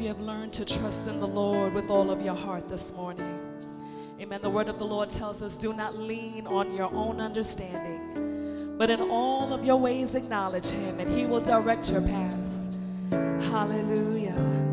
you have learned to trust in the Lord with all of your heart this morning. Amen. The word of the Lord tells us do not lean on your own understanding, but in all of your ways acknowledge him, and he will direct your path. Hallelujah.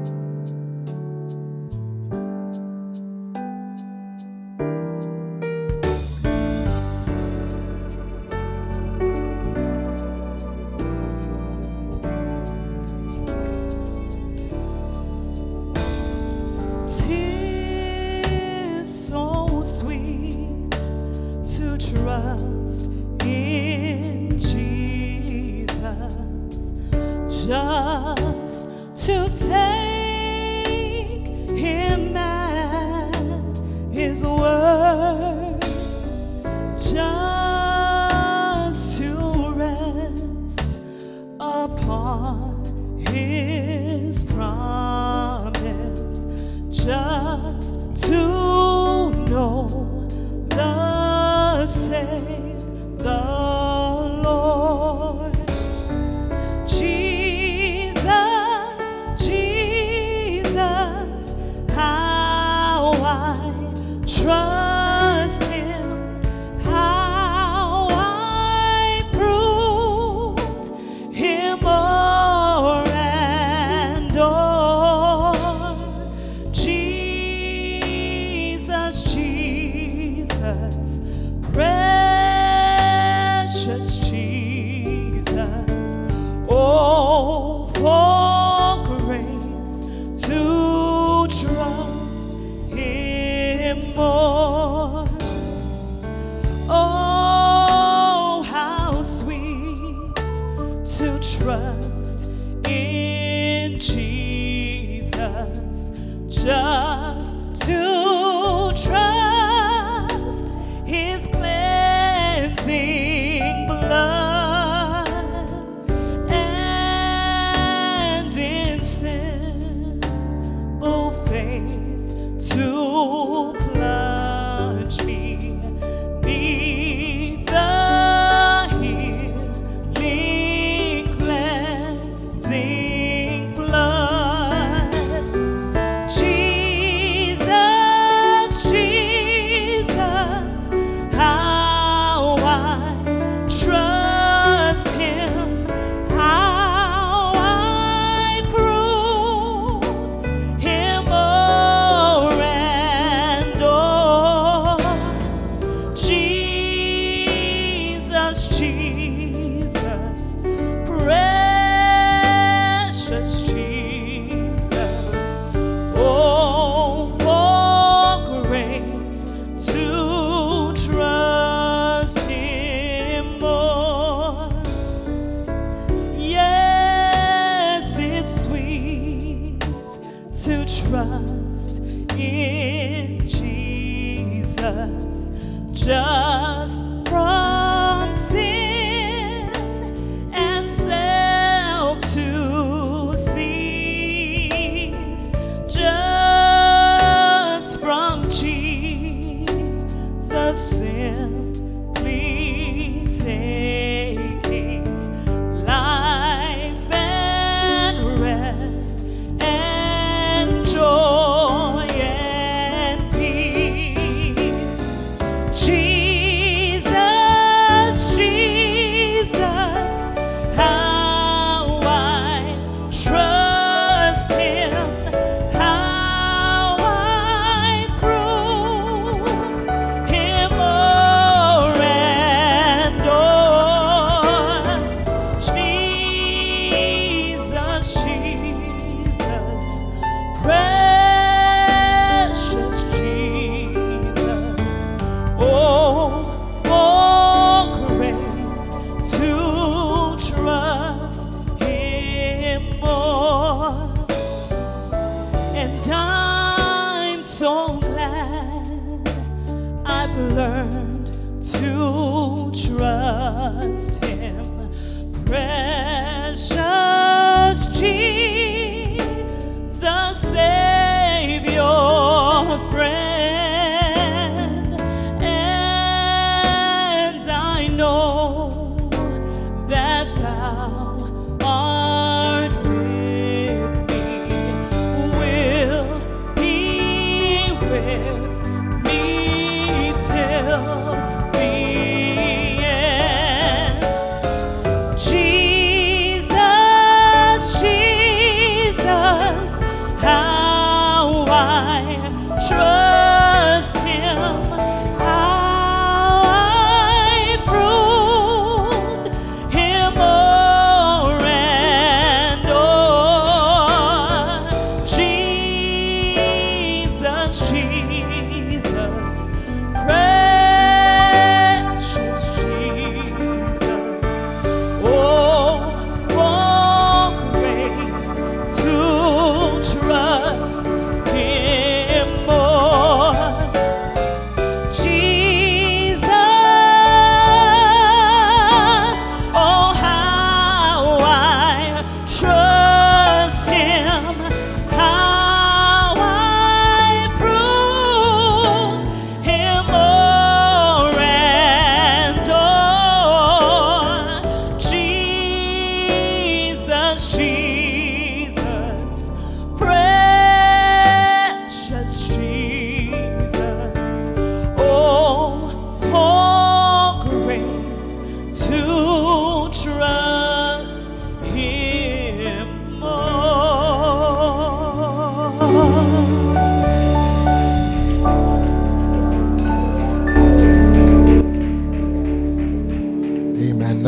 door.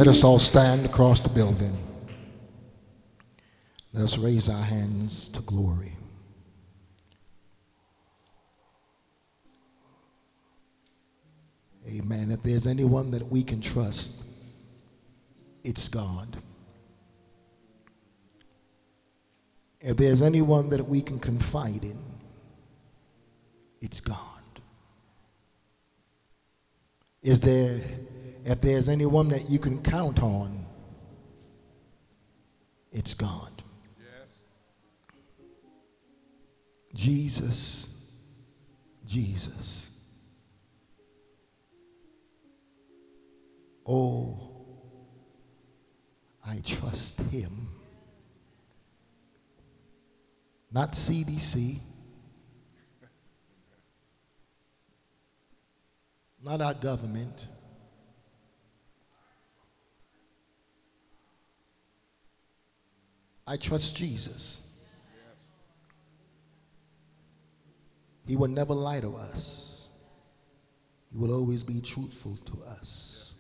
Us all stand across the building. Let us raise our hands to glory. Amen. If there's anyone that we can trust, it's God. If there's anyone that we can confide in, it's God. Is there if there's anyone that you can count on, it's God. Yes. Jesus, Jesus. Oh, I trust him. Not CDC, not our government. I trust Jesus. He will never lie to us. He will always be truthful to us.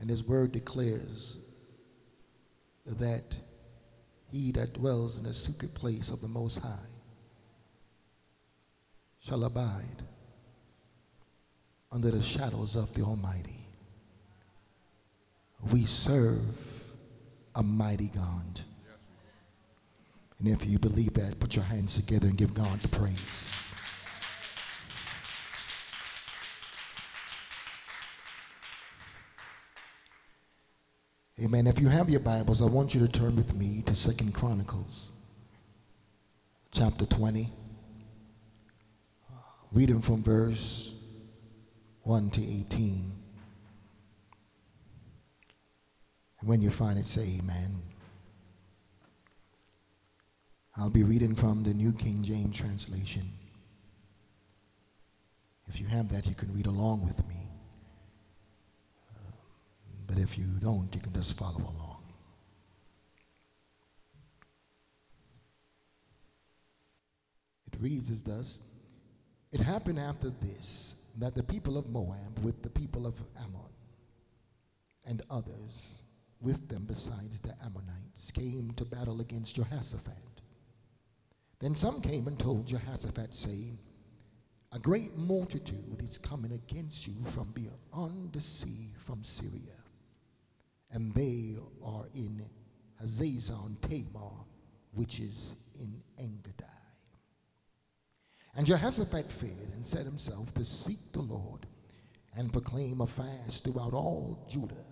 And his word declares that he that dwells in the secret place of the Most High shall abide under the shadows of the Almighty. We serve a mighty God. And if you believe that, put your hands together and give God the praise. Amen. If you have your Bibles, I want you to turn with me to Second Chronicles, chapter 20. Reading from verse 1 to 18. And when you find it, say amen. I'll be reading from the New King James Translation. If you have that, you can read along with me. Uh, but if you don't, you can just follow along. It reads as thus It happened after this that the people of Moab, with the people of Ammon and others with them besides the Ammonites, came to battle against Jehoshaphat. Then some came and told Jehoshaphat, saying, A great multitude is coming against you from beyond the sea, from Syria. And they are in Hazazon Tamar, which is in Engedi. And Jehoshaphat feared and set himself to seek the Lord and proclaim a fast throughout all Judah.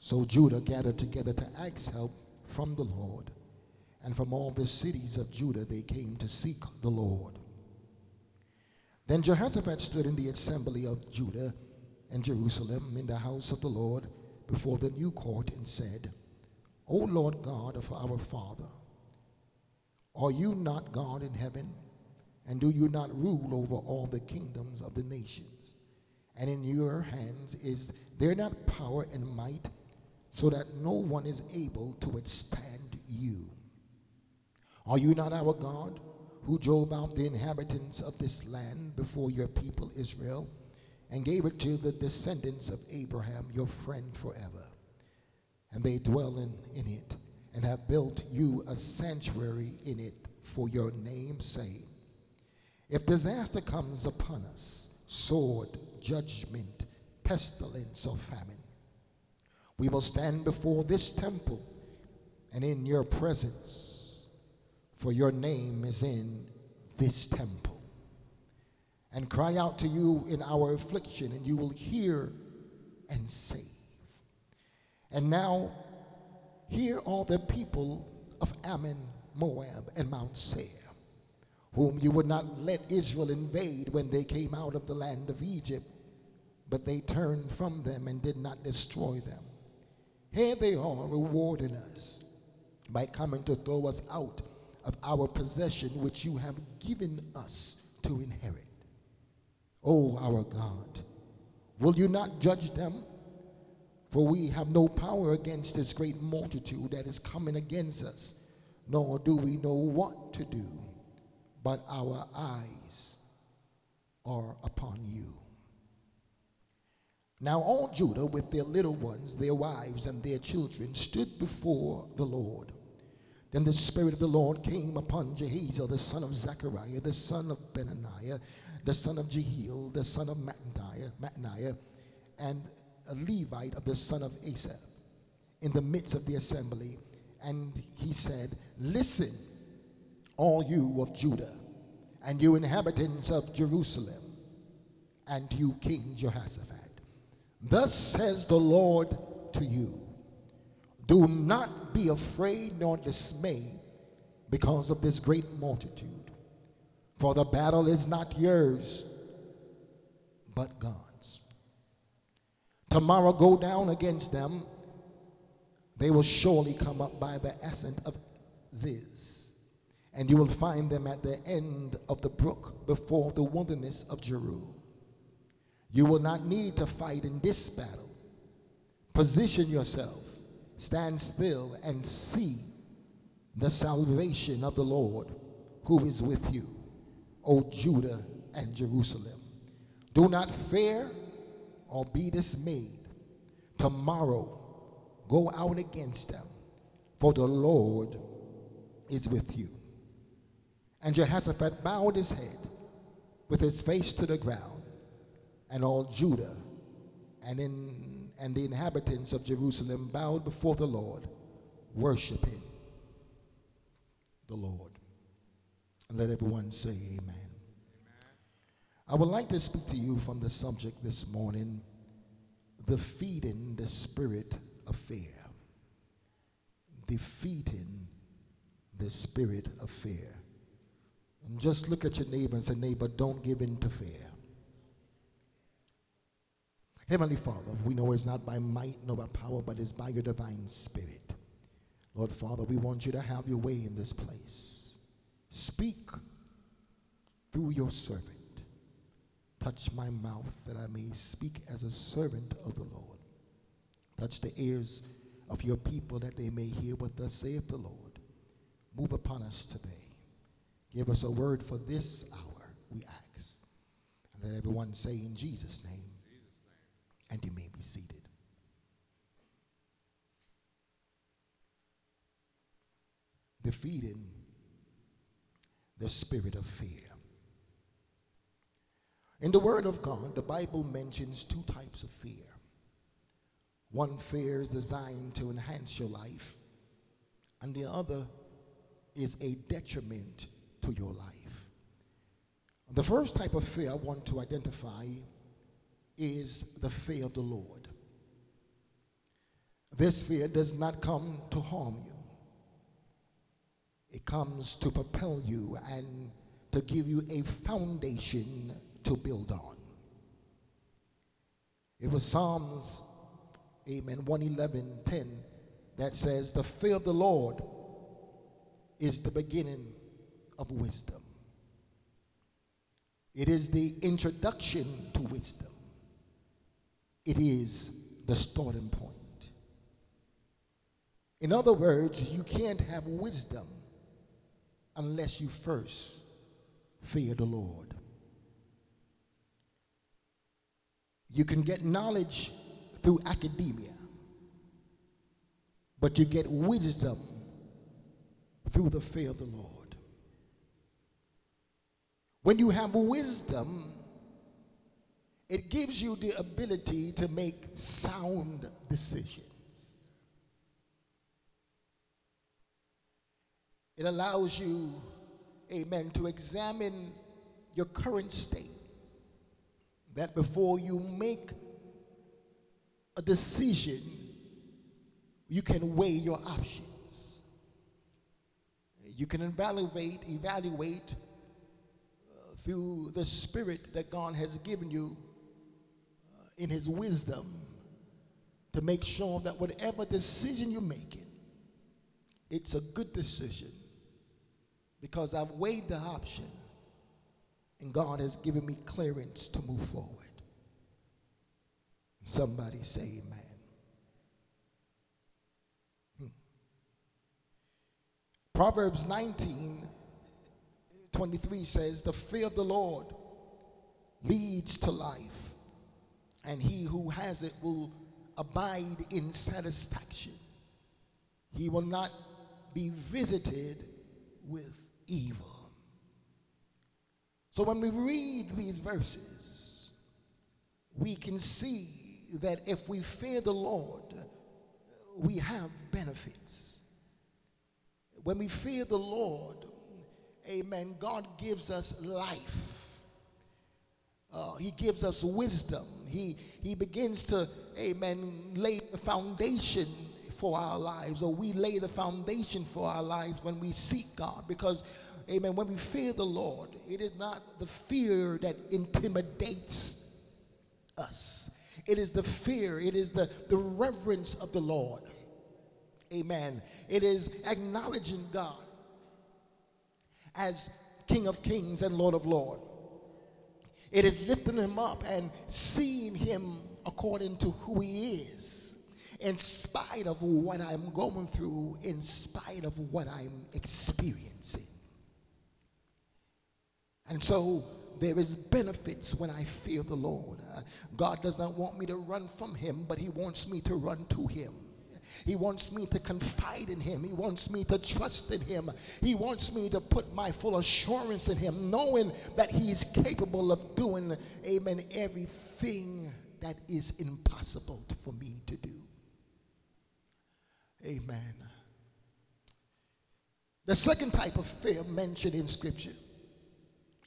So Judah gathered together to ask help from the Lord and from all the cities of Judah they came to seek the Lord. Then Jehoshaphat stood in the assembly of Judah and Jerusalem in the house of the Lord before the new court and said, O Lord God of our Father, are you not God in heaven? And do you not rule over all the kingdoms of the nations? And in your hands is there not power and might, so that no one is able to withstand you? Are you not our God, who drove out the inhabitants of this land before your people Israel, and gave it to the descendants of Abraham, your friend forever? And they dwell in, in it, and have built you a sanctuary in it for your name's sake. If disaster comes upon us, sword, judgment, pestilence, or famine, we will stand before this temple and in your presence, for your name is in this temple. And cry out to you in our affliction, and you will hear and save. And now, here are the people of Ammon, Moab, and Mount Seir whom you would not let Israel invade when they came out of the land of Egypt, but they turned from them and did not destroy them. Here they are rewarding us by coming to throw us out of our possession which you have given us to inherit. O our God, will you not judge them? For we have no power against this great multitude that is coming against us, nor do we know what to do but our eyes are upon you. Now all Judah with their little ones, their wives, and their children stood before the Lord. Then the Spirit of the Lord came upon Jehaziel, the son of Zechariah, the son of Benaniah, the son of Jehiel, the son of Mattaniah, Mattaniah, and a Levite of the son of Asaph, in the midst of the assembly. And he said, Listen, all you of Judah, and you inhabitants of Jerusalem, and you King Jehoshaphat. Thus says the Lord to you Do not be afraid nor dismayed because of this great multitude, for the battle is not yours, but God's. Tomorrow go down against them. They will surely come up by the ascent of Ziz and you will find them at the end of the brook before the wilderness of Jeruel. You will not need to fight in this battle. Position yourself, stand still, and see the salvation of the Lord who is with you, O Judah and Jerusalem. Do not fear or be dismayed. Tomorrow go out against them, for the Lord is with you. And Jehoshaphat bowed his head with his face to the ground, and all Judah and, in, and the inhabitants of Jerusalem bowed before the Lord, worshiping the Lord. And let everyone say, Amen. Amen. I would like to speak to you from the subject this morning defeating the spirit of fear. Defeating the spirit of fear. And just look at your neighbor and say, neighbor, don't give in to fear. Heavenly Father, we know it's not by might nor by power, but it's by your divine spirit. Lord Father, we want you to have your way in this place. Speak through your servant. Touch my mouth that I may speak as a servant of the Lord. Touch the ears of your people that they may hear what thus saith the Lord. Move upon us today. Give us a word for this hour, we ask. And let everyone say in Jesus' name, and you may be seated. Defeating the spirit of fear. In the Word of God, the Bible mentions two types of fear. One fear is designed to enhance your life, and the other is a detriment to your life. The first type of fear I want to identify is the fear of the Lord. This fear does not come to harm you. It comes to propel you and to give you a foundation to build on. It was Psalms, amen, 111, 10 that says, The fear of the Lord is the beginning of wisdom. It is the introduction to wisdom. It is the starting point. In other words, you can't have wisdom unless you first fear the Lord. You can get knowledge through academia, but you get wisdom through the fear of the Lord. When you have wisdom, it gives you the ability to make sound decisions. It allows you, amen, to examine your current state. That before you make a decision, you can weigh your options. You can evaluate, evaluate uh, through the spirit that God has given you in His wisdom to make sure that whatever decision you're making, it's a good decision because I've weighed the option and God has given me clearance to move forward. Somebody say amen. Hmm. Proverbs 19 23 says, The fear of the Lord leads to life, and he who has it will abide in satisfaction. He will not be visited with evil. So when we read these verses, we can see that if we fear the Lord, we have benefits. When we fear the Lord, amen, God gives us life. Uh, he gives us wisdom. He, he begins to, amen, lay the foundation for our lives, or we lay the foundation for our lives when we seek God. Because, amen, when we fear the Lord, it is not the fear that intimidates us, it is the fear, it is the, the reverence of the Lord. Amen. It is acknowledging God as King of Kings and Lord of Lords. It is lifting him up and seeing him according to who he is, in spite of what I'm going through, in spite of what I'm experiencing. And so there is benefits when I fear the Lord. Uh, God does not want me to run from him, but he wants me to run to him. He wants me to confide in him. He wants me to trust in him. He wants me to put my full assurance in him, knowing that he is capable of doing, amen, everything that is impossible for me to do. Amen. The second type of fear mentioned in Scripture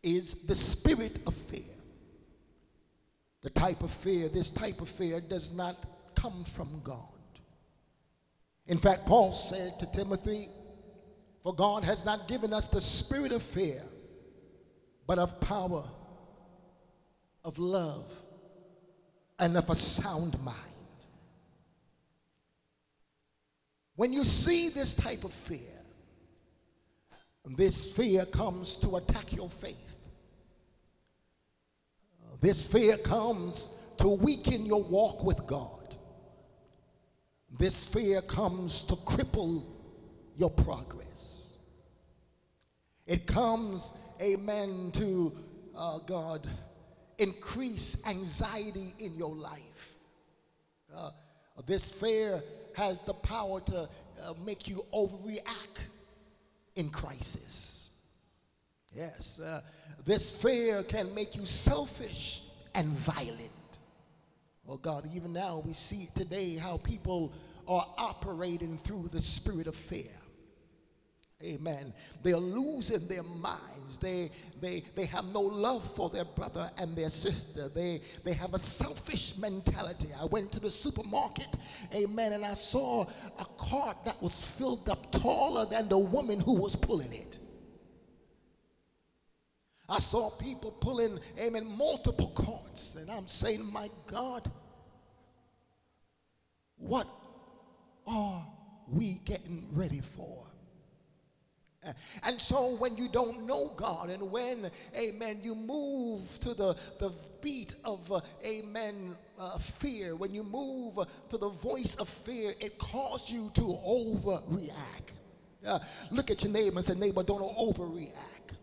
is the spirit of fear. The type of fear, this type of fear does not come from God. In fact, Paul said to Timothy, For God has not given us the spirit of fear, but of power, of love, and of a sound mind. When you see this type of fear, this fear comes to attack your faith. This fear comes to weaken your walk with God. This fear comes to cripple your progress. It comes, amen, to uh, God increase anxiety in your life. Uh, this fear has the power to uh, make you overreact in crisis. Yes, uh, this fear can make you selfish and violent. Oh God, even now we see today how people are operating through the spirit of fear. Amen. They're losing their minds. They, they, they have no love for their brother and their sister. They, they have a selfish mentality. I went to the supermarket, amen, and I saw a cart that was filled up taller than the woman who was pulling it. I saw people pulling, amen, multiple carts, and I'm saying, my God, what are we getting ready for? And so when you don't know God and when, amen, you move to the, the beat of, uh, amen, uh, fear, when you move to the voice of fear, it causes you to overreact. Uh, look at your neighbor and say, neighbor, don't overreact.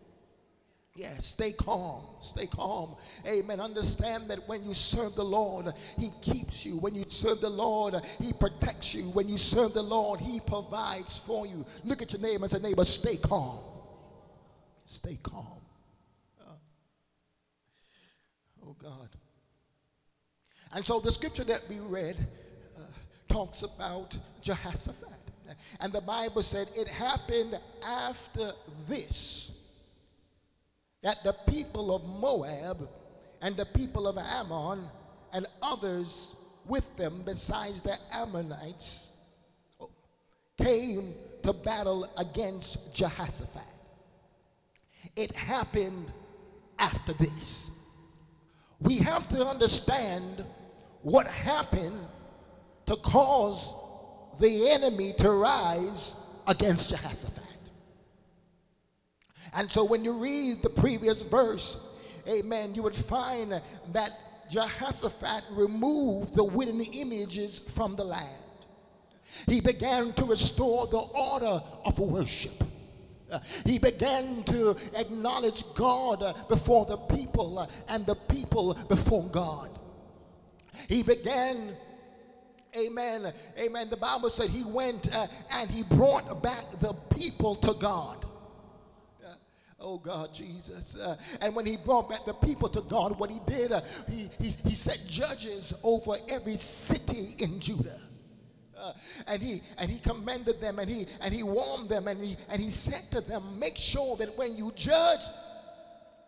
Yeah, stay calm. Stay calm. Amen. Understand that when you serve the Lord, He keeps you. When you serve the Lord, He protects you. When you serve the Lord, He provides for you. Look at your neighbor and say, neighbor, stay calm. Stay calm. Oh, God. And so the scripture that we read uh, talks about Jehoshaphat. And the Bible said it happened after this that the people of Moab and the people of Ammon and others with them, besides the Ammonites, came to battle against Jehoshaphat. It happened after this. We have to understand what happened to cause the enemy to rise against Jehoshaphat. And so when you read the previous verse, amen, you would find that Jehoshaphat removed the wooden images from the land. He began to restore the order of worship. He began to acknowledge God before the people and the people before God. He began Amen. Amen. The Bible said he went uh, and he brought back the people to God. Oh God, Jesus. Uh, and when he brought back the people to God, what he did, uh, he, he, he set judges over every city in Judah. Uh, and he and he commended them and he and he warned them and he and he said to them make sure that when you judge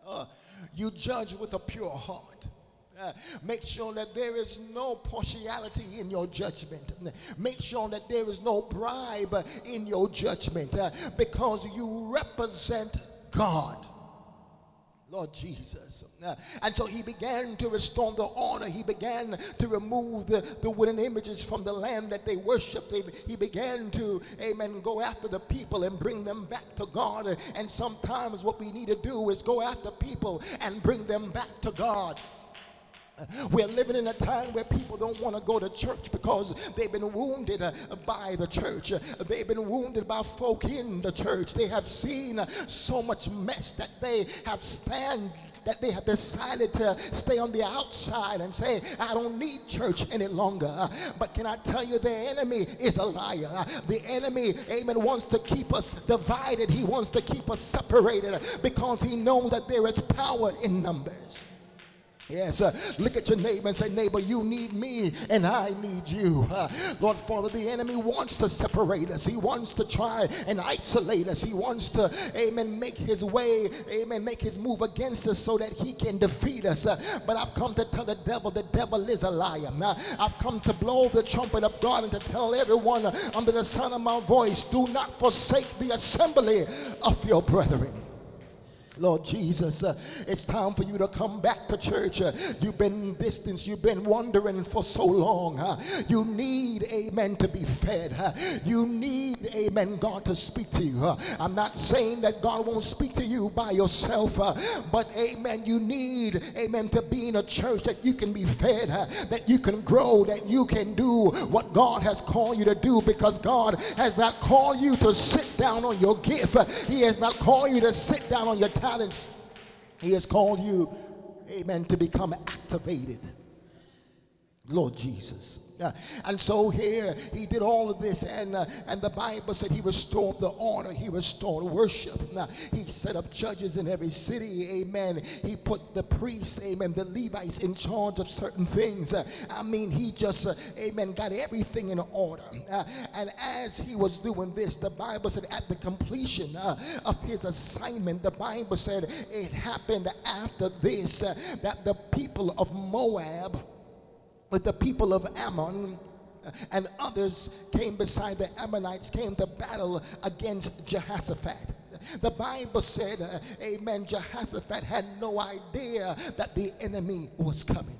uh, you judge with a pure heart uh, make sure that there is no partiality in your judgment. Make sure that there is no bribe in your judgment uh, because you represent God. Lord Jesus. And so he began to restore the order. He began to remove the, the wooden images from the land that they worshiped. He began to, amen, go after the people and bring them back to God. And sometimes what we need to do is go after people and bring them back to God. We're living in a time where people don't want to go to church because they've been wounded uh, by the church. They've been wounded by folk in the church. They have seen so much mess that they have stand that they have decided to stay on the outside and say, I don't need church any longer. But can I tell you, the enemy is a liar. The enemy, amen, wants to keep us divided. He wants to keep us separated because he knows that there is power in numbers. Yes, uh, look at your neighbor and say, neighbor, you need me and I need you. Uh, Lord Father, the enemy wants to separate us. He wants to try and isolate us. He wants to, amen, make his way, amen, make his move against us so that he can defeat us. Uh, but I've come to tell the devil, the devil is a liar. Now, I've come to blow the trumpet of God and to tell everyone under the sound of my voice, do not forsake the assembly of your brethren. Lord Jesus, uh, it's time for you to come back to church. Uh, you've been distance, you've been wandering for so long. Uh, you need, amen, to be fed. Uh, you need, amen, God to speak to you. Uh, I'm not saying that God won't speak to you by yourself, uh, but, amen, you need, amen, to be in a church that you can be fed, that you can grow, that you can do what God has called you to do because God has not called you to sit down on your gift. He has not called you to sit down on your time talents. He has called you, amen, to become activated. Lord Jesus. And so here he did all of this, and uh, and the Bible said he restored the order, he restored worship. He set up judges in every city, amen. He put the priests, amen, the Levites in charge of certain things. Uh, I mean, he just, uh, amen, got everything in order. Uh, and as he was doing this, the Bible said at the completion of his assignment, the Bible said it happened after this that the people of Moab with the people of Ammon and others came beside the Ammonites, came to battle against Jehoshaphat. The Bible said, uh, Amen, Jehoshaphat had no idea that the enemy was coming.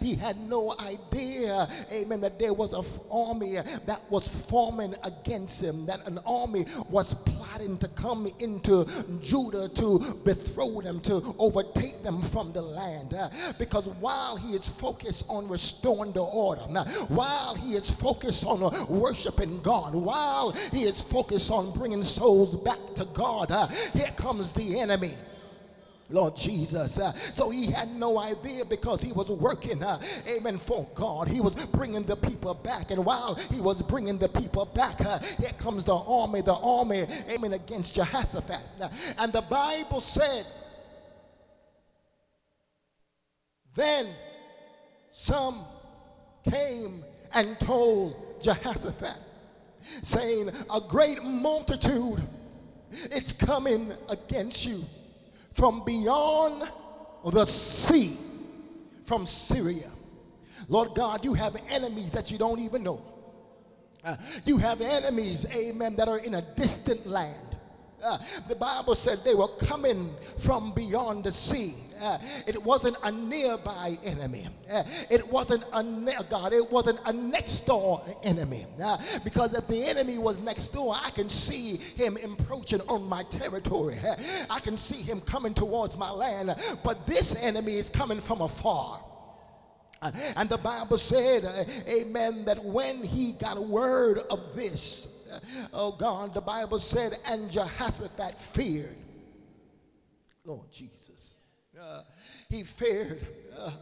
He had no idea, amen, that there was an army that was forming against him, that an army was plotting to come into Judah to bethrone them, to overtake them from the land. Uh, because while he is focused on restoring the order, while he is focused on uh, worshiping God, while he is focused on bringing souls back to God, uh, here comes the enemy. Lord Jesus. Uh, so he had no idea because he was working, uh, amen, for God. He was bringing the people back. And while he was bringing the people back, uh, here comes the army, the army, amen, against Jehoshaphat. Uh, and the Bible said, then some came and told Jehoshaphat, saying, A great multitude it's coming against you from beyond the sea, from Syria. Lord God, you have enemies that you don't even know. Uh, you have enemies, amen, that are in a distant land. Uh, the Bible said they were coming from beyond the sea. Uh, it wasn't a nearby enemy. Uh, it wasn't a ne- God. It wasn't a next door enemy. Uh, because if the enemy was next door, I can see him encroaching on my territory. Uh, I can see him coming towards my land. But this enemy is coming from afar. Uh, and the Bible said, uh, Amen, that when he got word of this, oh God, the Bible said, and Jehoshaphat feared. Lord Jesus. Uh, he feared. Uh,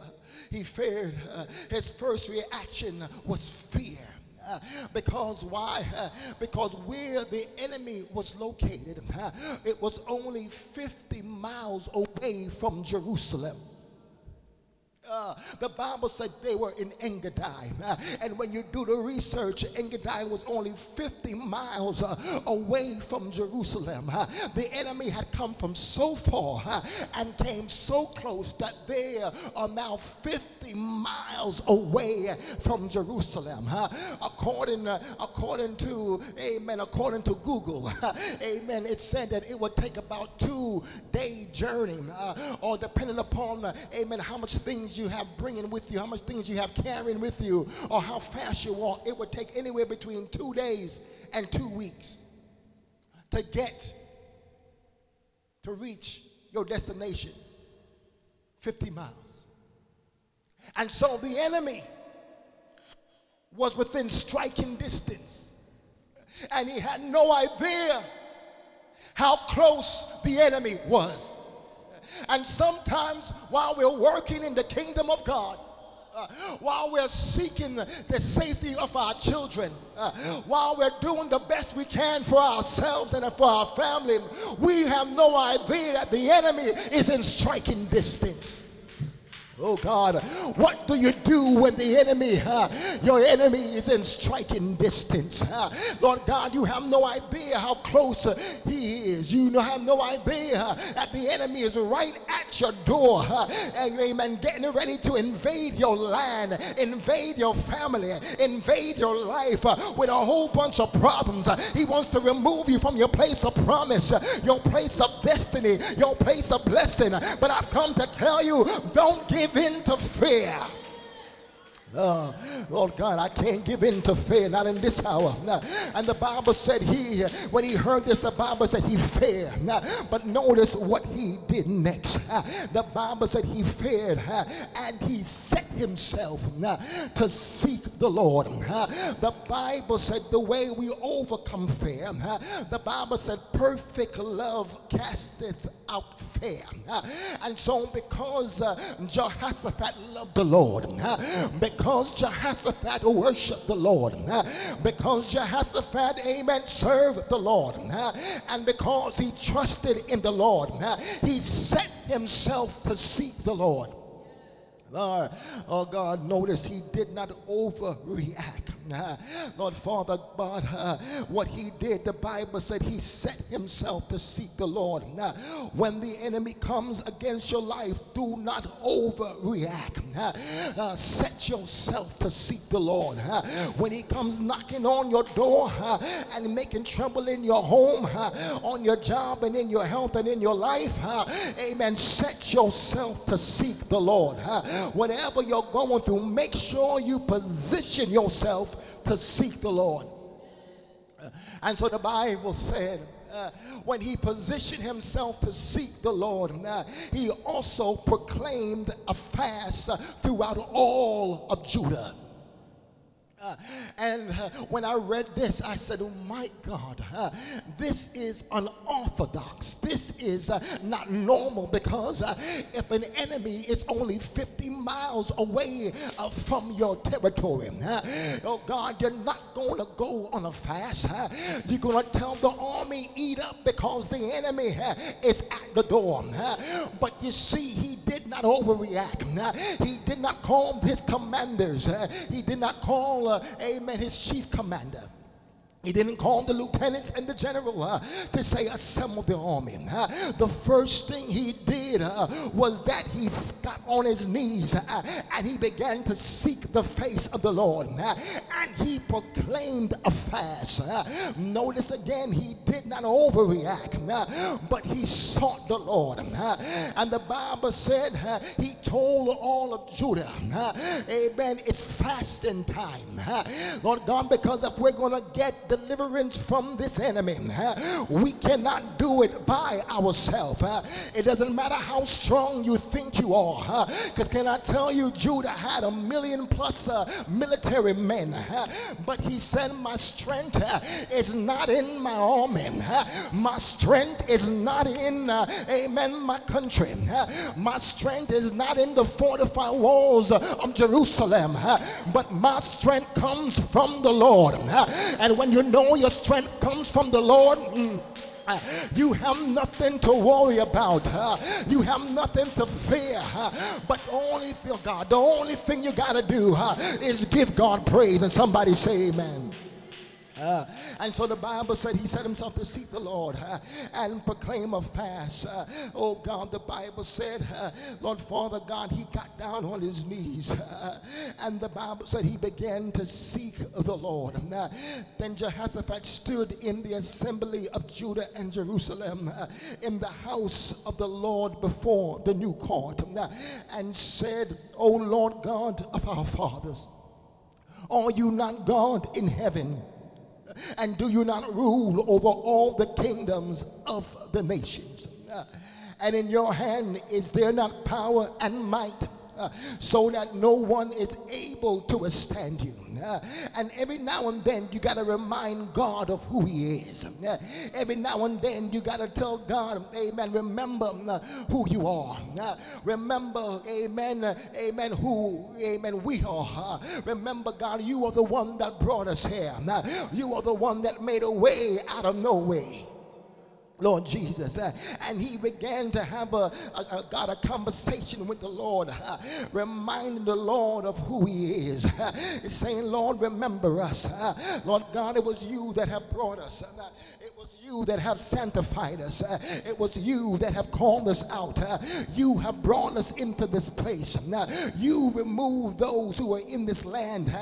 he feared. Uh, his first reaction was fear. Uh, because why? Uh, because where the enemy was located, uh, it was only 50 miles away from Jerusalem. Uh, the Bible said they were in Engedi. Uh, and when you do the research, Engedi was only 50 miles uh, away from Jerusalem. Uh, the enemy had come from so far uh, and came so close that they are now 50 miles away from Jerusalem. Uh, according, according to, amen, according to Google, amen, it said that it would take about two day journey or depending upon, amen, how much things you have bringing with you, how much things you have carrying with you, or how fast you walk, it would take anywhere between two days and two weeks to get to reach your destination 50 miles. And so the enemy was within striking distance, and he had no idea how close the enemy was. And sometimes while we're working in the kingdom of God, uh, while we're seeking the safety of our children, uh, while we're doing the best we can for ourselves and for our family, we have no idea that the enemy is in striking distance. Oh God, what do you do when the enemy, uh, your enemy is in striking distance? Uh, Lord God, you have no idea how close uh, he is. You have no idea that the enemy is right at your door. Uh, amen. Getting ready to invade your land, invade your family, invade your life uh, with a whole bunch of problems. Uh, he wants to remove you from your place of promise, your place of destiny, your place of blessing. But I've come to tell you, don't give give in to fear. Uh, Lord God, I can't give in to fear, not in this hour. Uh, and the Bible said he, when he heard this, the Bible said he feared. Uh, but notice what he did next. Uh, the Bible said he feared and he set himself to seek the Lord. The Bible said the way we overcome fear, the Bible said perfect love casteth out fear. And so because uh, Jehoshaphat loved the Lord, because because Jehoshaphat worshiped the Lord, because Jehoshaphat, amen, served the Lord, and because he trusted in the Lord, he set himself to seek the Lord. Lord, oh God, notice he did not overreact. Lord Father God, uh, what he did, the Bible said he set himself to seek the Lord. Uh, when the enemy comes against your life, do not overreact. Uh, set yourself to seek the Lord. When he comes knocking on your door and making trouble in your home, on your job, and in your health and in your life, amen, set yourself to seek the Lord. Whatever you're going through, make sure you position yourself to seek the Lord. And so the Bible said, uh, when he positioned himself to seek the Lord, uh, he also proclaimed a fast uh, throughout all of Judah. And uh, when I read this, I said, Oh my God, uh, this is unorthodox. This is uh, not normal because uh, if an enemy is only 50 miles away uh, from your territory, oh God, you're not going to go on a fast. you're going to tell the army, eat up because the enemy is at the door. but you see, he did not overreact. he did not call his commanders. he did not call, amen, his chief commander. He didn't call the lieutenants and the general uh, to say, assemble the army. Uh, the first thing he did uh, was that he got on his knees uh, and he began to seek the face of the Lord. uh, and he proclaimed a fast. Uh, notice again, he did not overreact, but he sought the Lord. and the Bible said he told all of Judah, amen, it's fasting time. Lord God, because if we're going to get deliverance from this enemy. We cannot do it by ourselves. It doesn't matter how strong you think you are. Because can I tell you, Judah had a million plus uh, military men. But he said, My strength uh, is not in my army. My strength is not in, uh, amen, my country. My strength is not in the fortified walls of Jerusalem. But my strength comes from the Lord. And when you know your strength comes from the Lord, mm, uh, you have nothing to worry about. uh, you have nothing to fear. uh, but only thing, God, the only thing you got to do uh, is give God praise. And somebody say, Amen. Uh, and so the Bible said he set himself to seek the Lord uh, and proclaim a fast. Uh, oh God, the Bible said, Lord Father God, he got down on his knees. and the Bible said he began to seek the Lord. Then Jehoshaphat stood in the assembly of Judah and Jerusalem in the house of the Lord before the new court and said, O Lord God of our fathers, are you not God in heaven? And do you not rule over all the kingdoms of the nations? And in your hand is there not power and might? so that no one is able to withstand you. And every now and then you got to remind God of who He is. Every now and then you got to tell God, Amen. Remember who you are. Remember, Amen. amen. Who, Amen. We are. Remember, God, you are the one that brought us here. You are the one that made a way out of no way. Lord Jesus. Uh, and he began to have a, a, a- got a conversation with the Lord, uh, reminding the Lord of who he is. Uh, saying, Lord, remember us. Uh, Lord God, it was you that have brought us. Uh, it was you that have sanctified us. Uh, it was you that have called us out. You have brought us into this place. Uh, you removed those who are in this land,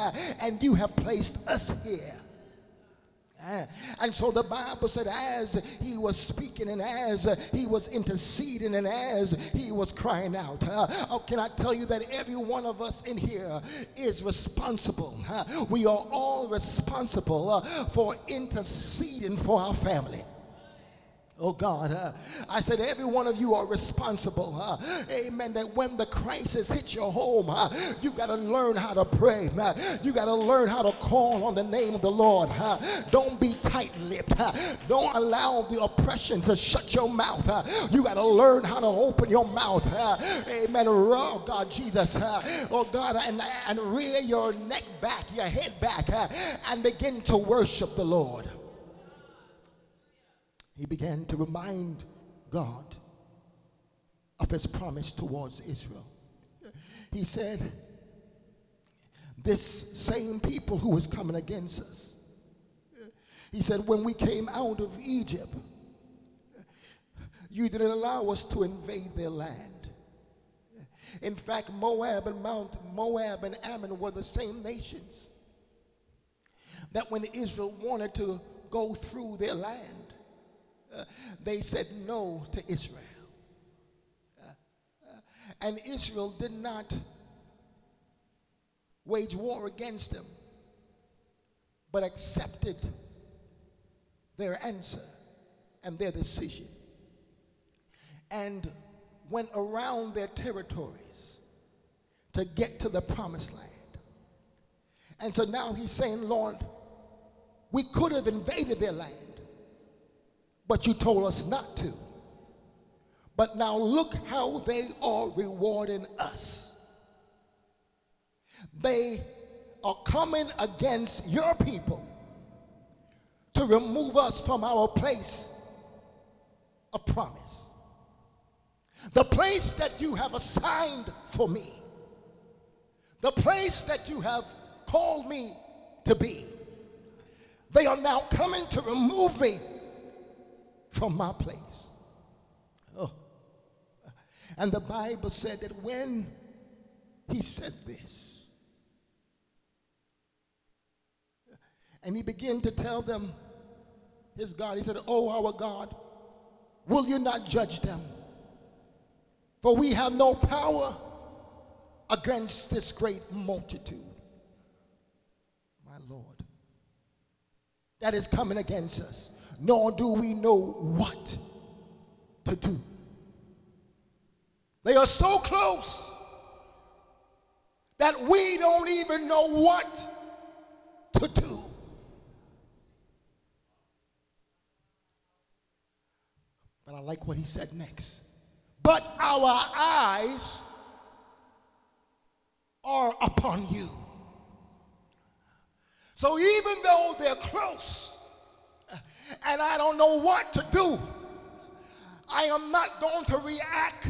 and you have placed us here. And so the Bible said, as he was speaking and as he was interceding and as he was crying out, uh, oh, can I tell you that every one of us in here is responsible? uh, we are all responsible uh, for interceding for our family. Oh God, uh, I said every one of you are responsible. Uh, amen. That when the crisis hits your home, uh, you got to learn how to pray. Uh, you got to learn how to call on the name of the Lord. Uh, don't be tight-lipped. Uh, don't allow the oppression to shut your mouth. You got to learn how to open your mouth. Amen. Oh God, Jesus. Oh God, and, and rear your neck back, your head back, and begin to worship the Lord he began to remind God of his promise towards Israel. He said, this same people who was coming against us. He said, when we came out of Egypt, you didn't allow us to invade their land. In fact, Moab and Mount Moab and Ammon were the same nations. That when Israel wanted to go through their land, uh, they said no to Israel. Uh, uh, and Israel did not wage war against them, but accepted their answer and their decision and went around their territories to get to the promised land. And so now he's saying, Lord, we could have invaded their land, but you told us not to. But now look how they are rewarding us. They are coming against your people to remove us from our place of promise. The place that you have assigned for me. The place that you have called me to be. They are now coming to remove me from my place. Oh. And the Bible said that when he said this, and he began to tell them his God, he said, Oh, our God, will you not judge them? For we have no power against this great multitude. My Lord. That is coming against us. Nor do we know what to do. They are so close that we don't even know what to do. But I like what he said next but our eyes are upon you. So even though they're close and I don't know what to do, I am not going to react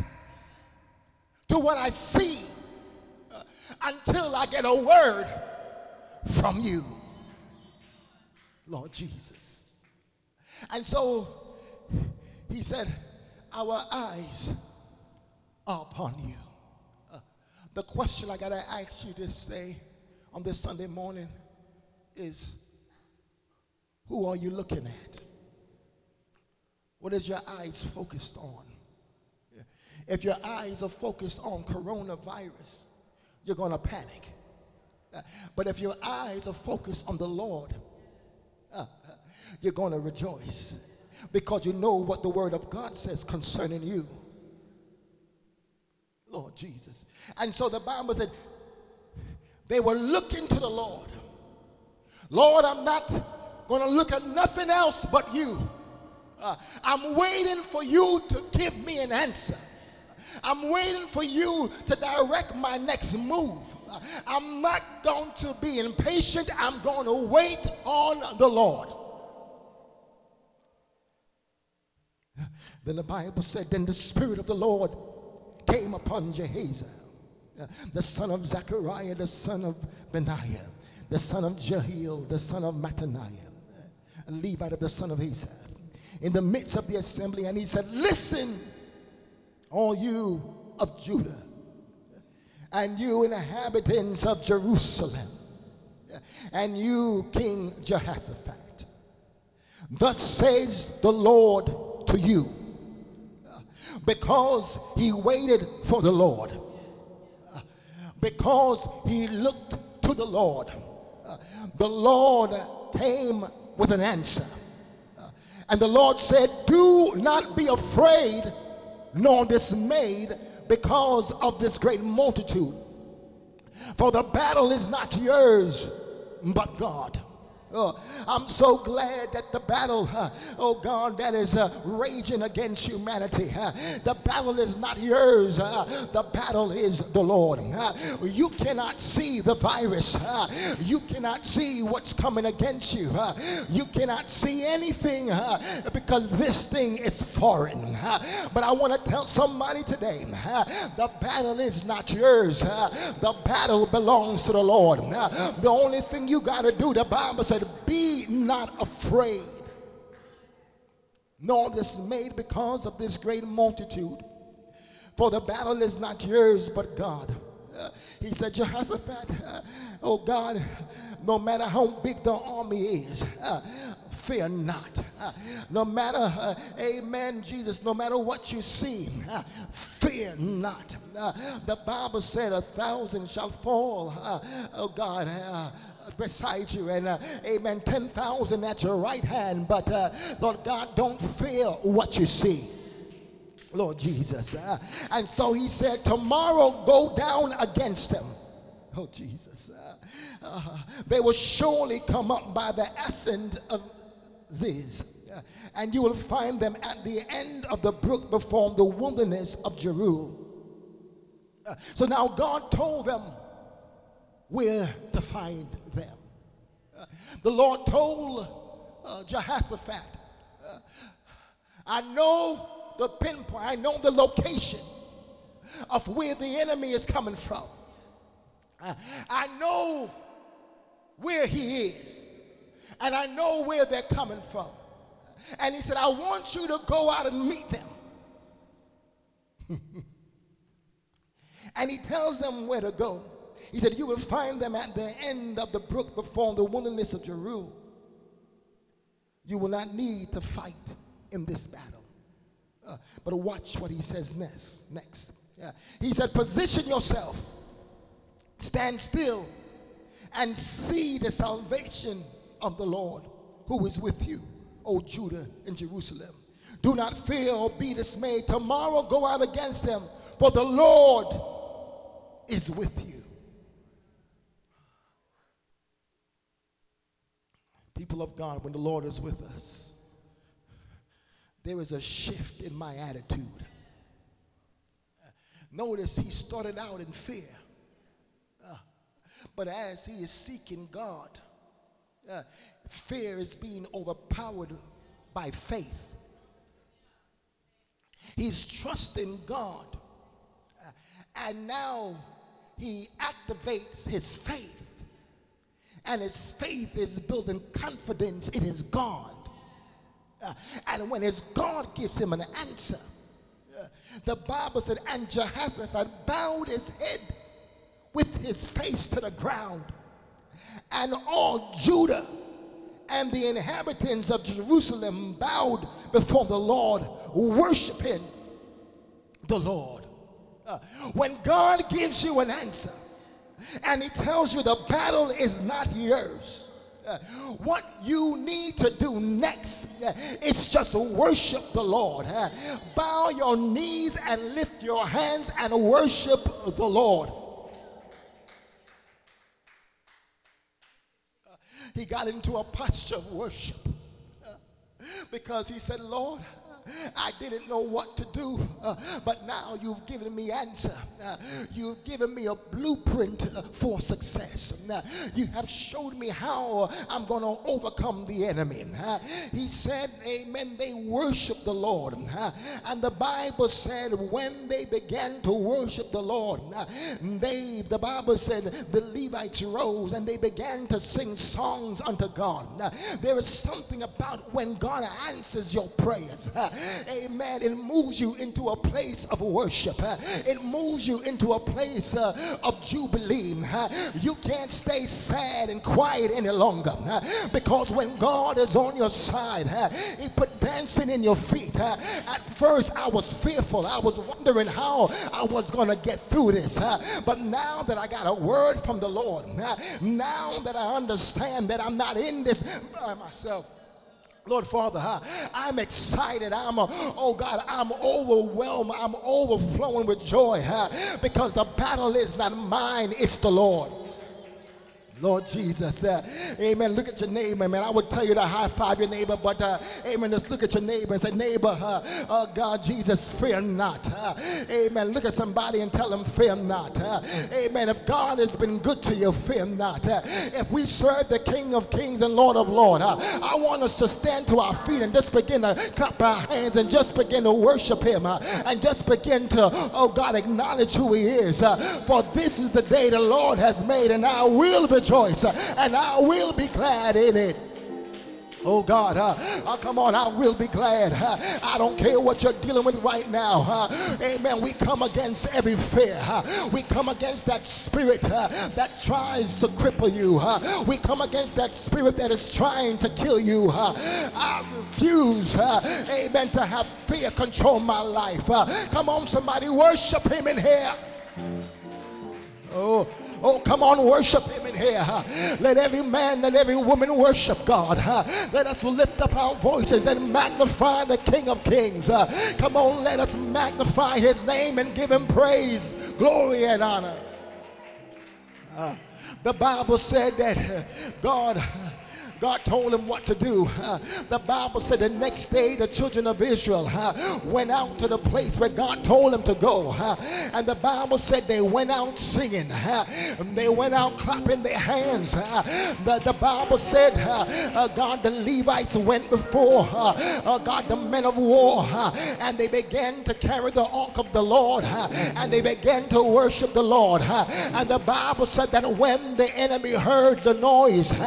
to what I see until I get a word from you, Lord Jesus. And so he said, our eyes are upon you. Uh, the question I got to ask you this day on this Sunday morning is who are you looking at? What is your eyes focused on? If your eyes are focused on coronavirus, you're going to panic. But if your eyes are focused on the Lord, you're going to rejoice because you know what the word of God says concerning you. Lord Jesus. And so the Bible said they were looking to the Lord. Lord, I'm not going to look at nothing else but you. Uh, I'm waiting for you to give me an answer. I'm waiting for you to direct my next move. Uh, I'm not going to be impatient. I'm going to wait on the Lord. Then the Bible said, Then the Spirit of the Lord came upon Jahaziel, uh, the son of Zechariah, the son of Benaiah, the son of Jehiel, the son of Mattaniah, a Levite of the son of Asaph, in the midst of the assembly, and he said, Listen, all you of Judah, and you inhabitants of Jerusalem, and you, King Jehoshaphat. Thus says the Lord to you because he waited for the Lord, because he looked to the Lord. The Lord came with an answer. And the Lord said, Do not be afraid nor dismayed because of this great multitude. For the battle is not yours, but God. Oh, I'm so glad that the battle, uh, oh God, that is uh, raging against humanity, uh, the battle is not yours. The battle is the Lord. You cannot see the virus. You cannot see what's coming against you. you cannot see anything because this thing is foreign. but I want to tell somebody today, the battle is not yours. the battle belongs to the Lord. the only thing you got to do, the Bible said, be not afraid, nor dismayed because of this great multitude. For the battle is not yours, but God. He said, Jehoshaphat, oh God, no matter how big the army is, fear not. No matter, amen, Jesus, no matter what you see, fear not. the Bible said a thousand shall fall, oh God, beside you. And uh, amen 10,000 at your right hand. But uh, Lord God don't fear what you see. Lord Jesus uh, and so he said tomorrow go down against them. Oh Jesus uh, uh, they will surely come up by the ascent of Ziz uh, and you will find them at the end of the brook before the wilderness of Jeruel. So now God told them where to find the Lord told uh, Jehoshaphat, uh, I know the pinpoint, I know the location of where the enemy is coming from. Uh, I know where he is, and I know where they're coming from. And he said, I want you to go out and meet them. and he tells them where to go. He said, You will find them at the end of the brook before the wilderness of Jeruel. You will not need to fight in this battle. Uh, but watch what he says next. Next. Yeah. He said, Position yourself, stand still, and see the salvation of the Lord who is with you, O Judah and Jerusalem. Do not fear or be dismayed. Tomorrow go out against them, for the Lord is with you. People of God, when the Lord is with us, there is a shift in my attitude. Notice he started out in fear. Uh, but as he is seeking God, uh, fear is being overpowered by faith. He's trusting God. Uh, and now he activates his faith and his faith is building confidence in his God. Uh, and when his God gives him an answer, uh, the Bible said, and Jehoshaphat bowed his head with his face to the ground, and all Judah and the inhabitants of Jerusalem bowed before the Lord, worshiping the Lord. Uh, when God gives you an answer, and he tells you the battle is not yours. Uh, what you need to do next uh, is just worship the Lord. Uh, bow your knees and lift your hands and worship the Lord. He got into a posture of worship because he said, Lord, I didn't know what to do, uh, but now you've given me answer. Uh, you've given me a blueprint uh, for success. Uh, you have showed me how I'm going to overcome the enemy. Uh, he said, Amen. They worship the Lord, uh, and the Bible said when they began to worship the Lord, they the Bible said the Levites rose and they began to sing songs unto God. there is something about when God answers your prayers amen, it moves you into a place of worship. It moves you into a place uh, of jubilee. You can't stay sad and quiet any longer uh, because when God is on your side, uh, He put dancing in your feet. Uh, at first, I was fearful. I was wondering how I was going to get through this. But now that I got a word from the Lord, now that I understand that I'm not in this by myself. Lord Father, I'm excited. I'm, uh, oh God, I'm overwhelmed. I'm overflowing with joy because the battle is not mine, it's the Lord. Lord Jesus. Uh, amen. Look at your neighbor, man. I would tell you to high five your neighbor, but uh, amen. Just look at your neighbor and say, neighbor, uh, uh, God, Jesus, fear not. Uh, amen. Look at somebody and tell them, fear not. Uh, amen. If God has been good to you, fear not. If we serve the King of Kings and Lord of Lords, I want us to stand to our feet and just begin to clap our hands and just begin to worship Him and just begin to, oh God, acknowledge who He is. For this is the day the Lord has made, and I will rejoice rejoice and I will be glad in it. Oh God, uh, uh, come on, I will be glad. Uh, I don't care what you're dealing with right now. Uh, amen. We come against every fear. Uh, we come against that spirit uh, that tries to cripple you. we come against that spirit that is trying to kill you. I refuse, amen, to have fear control my life. come on, somebody, worship him in here. Oh, Oh, come on, worship him in here. Let every man and every woman worship God. Let us lift up our voices and magnify the King of Kings. Come on, let us magnify his name and give him praise, glory, and honor. The Bible said that God God told him what to do. Uh, the Bible said the next day the children of Israel uh, went out to the place where God told them to go. Uh, and the Bible said they went out singing. they went out clapping their hands. The, the, Bible said, uh, God, the Levites went before uh, God, the men of war, and they began to carry the ark of the Lord, and they began to worship the Lord. and the Bible said that when the enemy heard the noise,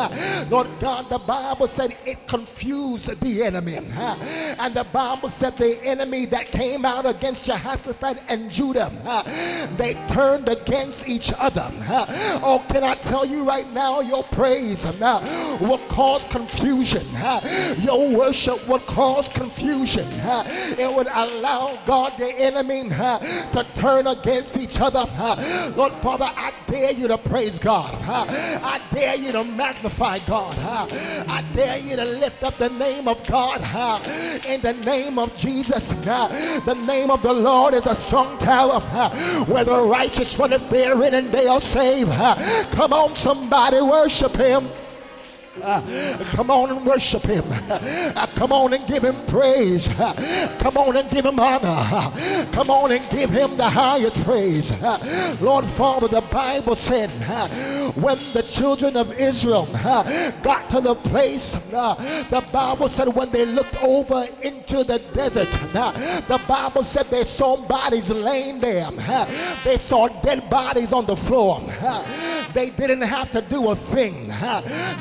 Lord God, the Bible said it confused the enemy. And the Bible said the enemy that came out against Jehoshaphat and Judah, they turned against each other. Oh, can I tell you right now, your praise will cause confusion. Your worship will cause confusion. It would allow God, the enemy, to turn against each other. Lord Father, I dare you to praise God. I dare you to magnify God. I dare you to lift up the name of God in the name of Jesus. The name of the Lord is a strong tower where the righteous runneth therein and they are saved. Come on, somebody, worship him. Uh, come on and worship him. Uh, come on and give him praise. Uh, come on and give him honor. Uh, come on and give him the highest praise. Uh, Lord Father, the Bible said uh, when the children of Israel got to the place, the Bible said when they looked over into the desert, the Bible said they saw bodies laying there. They saw dead bodies on the floor. They didn't have to do a thing.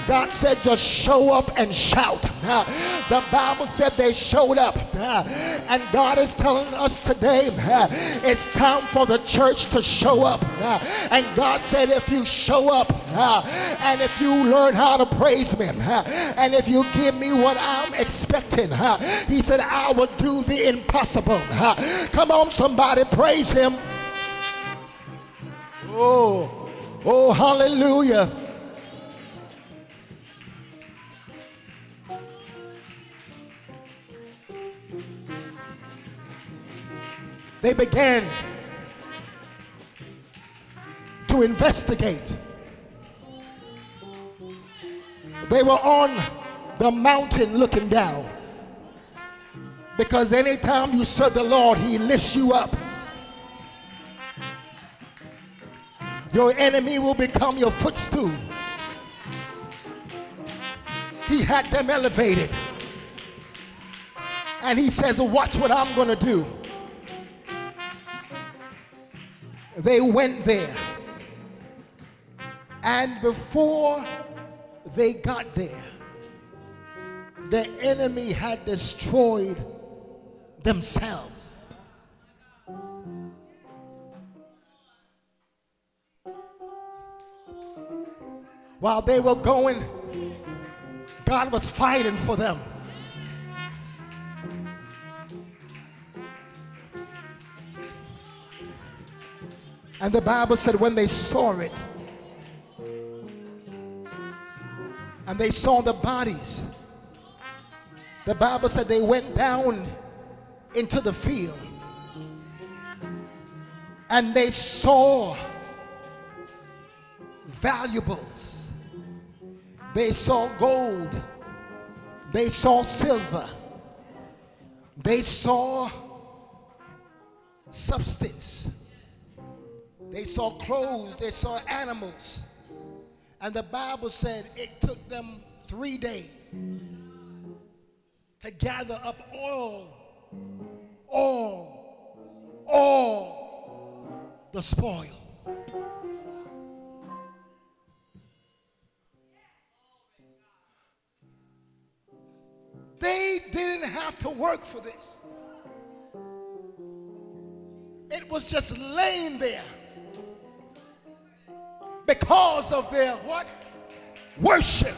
God said, just show up and shout. The Bible said they showed up. And God is telling us today it's time for the church to show up. And God said, if you show up and if you learn how to praise me and if you give me what I'm expecting, He said, I will do the impossible. Come on, somebody, praise Him. Oh, oh, hallelujah. They began to investigate. They were on the mountain looking down. Because anytime you serve the Lord, He lifts you up. Your enemy will become your footstool. He had them elevated. And he says, Watch what I'm going to do. They went there. And before they got there, the enemy had destroyed themselves. While they were going, God was fighting for them. And the Bible said when they saw it, and they saw the bodies, the Bible said they went down into the field and they saw valuables They saw gold. They saw silver. They saw substance. They saw clothes. They saw animals. And the Bible said it took them three days to gather up all, all, all the spoils. They didn't have to work for this. It was just laying there because of their what? Worship.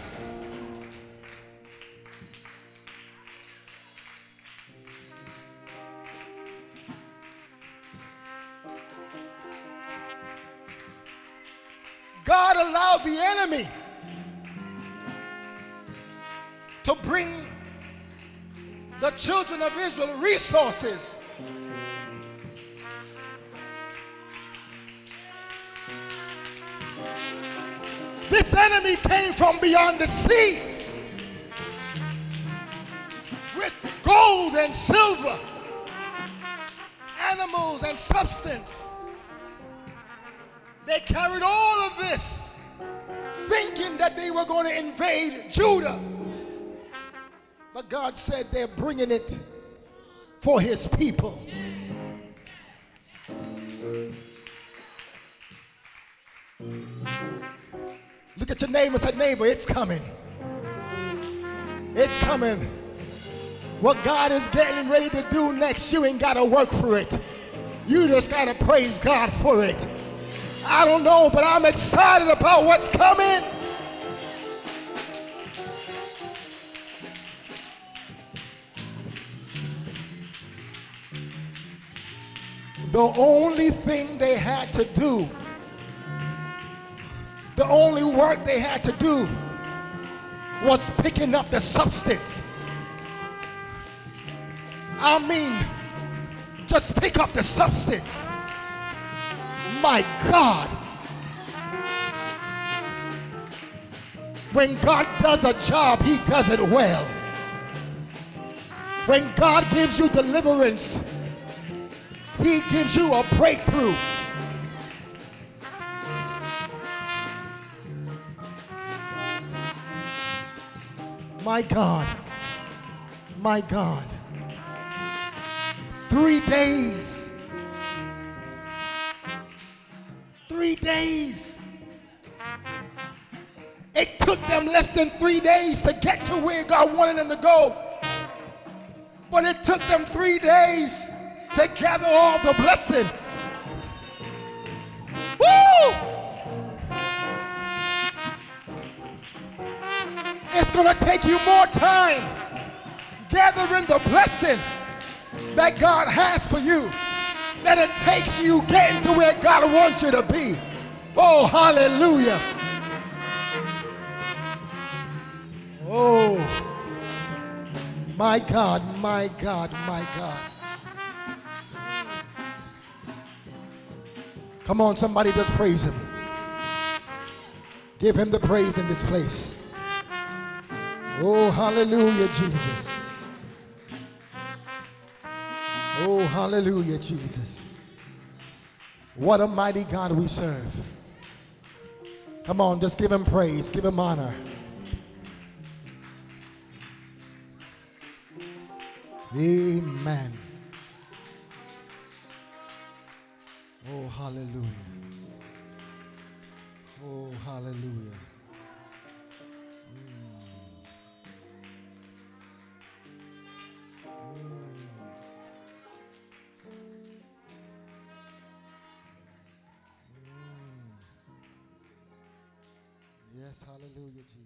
God allowed the enemy to bring the children of Israel resources. This enemy came from beyond the sea with gold and silver, animals and substance. They carried all of this thinking that they were going to invade Judah. But God said they're bringing it for his people. Look at your neighbor say, neighbor, it's coming. It's coming. What God is getting ready to do next, you ain't got to work for it. You just got to praise God for it. I don't know, but I'm excited about what's coming. The only thing they had to do, the only work they had to do was picking up the substance. I mean, just pick up the substance. My God. When God does a job, He does it well. When God gives you deliverance, He gives you a breakthrough. My God. My God. Three days. Three days. It took them less than three days to get to where God wanted them to go. But it took them three days to gather all the blessing. Going to take you more time gathering the blessing that God has for you than it takes you getting to where God wants you to be. Oh, hallelujah. Oh, my God, my God, my God. Come on, somebody just praise him. Give him the praise in this place. Oh, hallelujah, Jesus. Oh, hallelujah, Jesus. What a mighty God we serve. Come on, just give him praise, give him honor. Amen. Oh, hallelujah. Oh, hallelujah. Yes, hallelujah, Jesus.